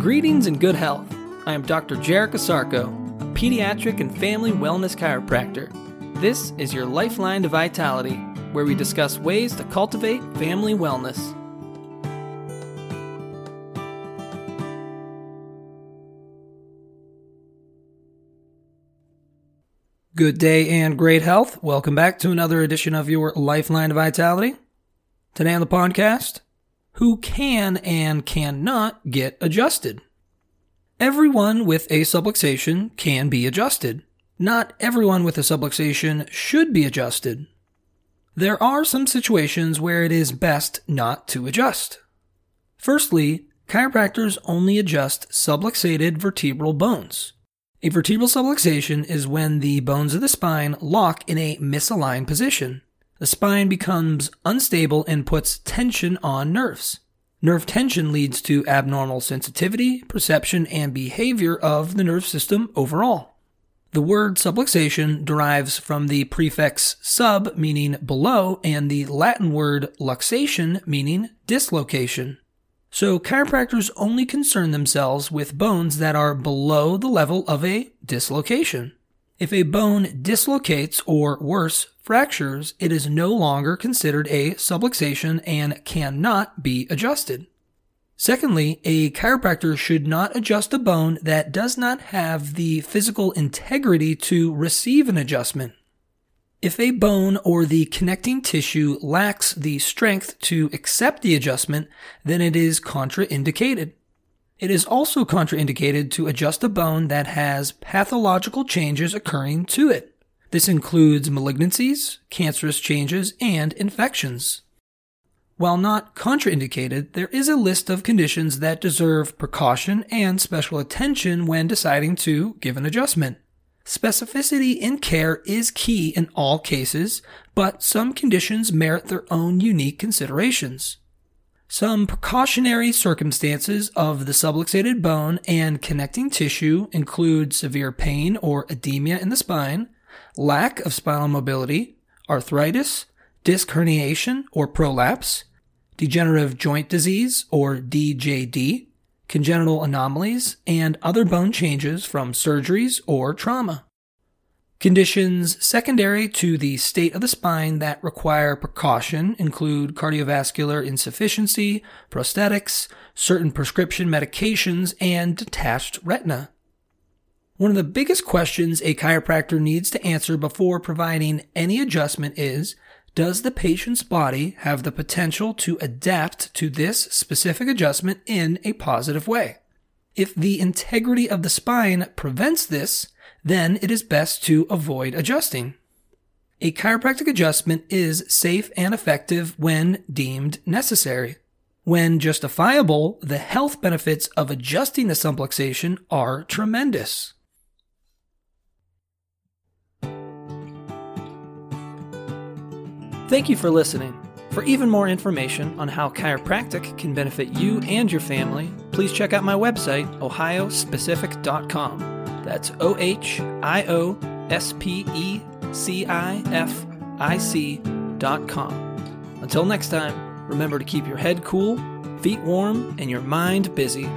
Greetings and good health. I am Dr. Jarek Asarko, a pediatric and family wellness chiropractor. This is your lifeline to vitality, where we discuss ways to cultivate family wellness. Good day and great health. Welcome back to another edition of your Lifeline to Vitality. Today on the podcast, who can and cannot get adjusted. Everyone with a subluxation can be adjusted. Not everyone with a subluxation should be adjusted. There are some situations where it is best not to adjust. Firstly, chiropractors only adjust subluxated vertebral bones. A vertebral subluxation is when the bones of the spine lock in a misaligned position the spine becomes unstable and puts tension on nerves. Nerve tension leads to abnormal sensitivity, perception, and behavior of the nerve system overall. The word subluxation derives from the prefix sub, meaning below, and the Latin word luxation, meaning dislocation. So chiropractors only concern themselves with bones that are below the level of a dislocation. If a bone dislocates or worse, fractures, it is no longer considered a subluxation and cannot be adjusted. Secondly, a chiropractor should not adjust a bone that does not have the physical integrity to receive an adjustment. If a bone or the connecting tissue lacks the strength to accept the adjustment, then it is contraindicated. It is also contraindicated to adjust a bone that has pathological changes occurring to it. This includes malignancies, cancerous changes, and infections. While not contraindicated, there is a list of conditions that deserve precaution and special attention when deciding to give an adjustment. Specificity in care is key in all cases, but some conditions merit their own unique considerations. Some precautionary circumstances of the subluxated bone and connecting tissue include severe pain or edema in the spine, lack of spinal mobility, arthritis, disc herniation or prolapse, degenerative joint disease or DJD, congenital anomalies, and other bone changes from surgeries or trauma. Conditions secondary to the state of the spine that require precaution include cardiovascular insufficiency, prosthetics, certain prescription medications, and detached retina. One of the biggest questions a chiropractor needs to answer before providing any adjustment is Does the patient's body have the potential to adapt to this specific adjustment in a positive way? If the integrity of the spine prevents this, then it is best to avoid adjusting. A chiropractic adjustment is safe and effective when deemed necessary. When justifiable, the health benefits of adjusting the subluxation are tremendous. Thank you for listening. For even more information on how chiropractic can benefit you and your family, please check out my website, ohiospecific.com. That's O H I O S P E C I F I C dot com. Until next time, remember to keep your head cool, feet warm, and your mind busy.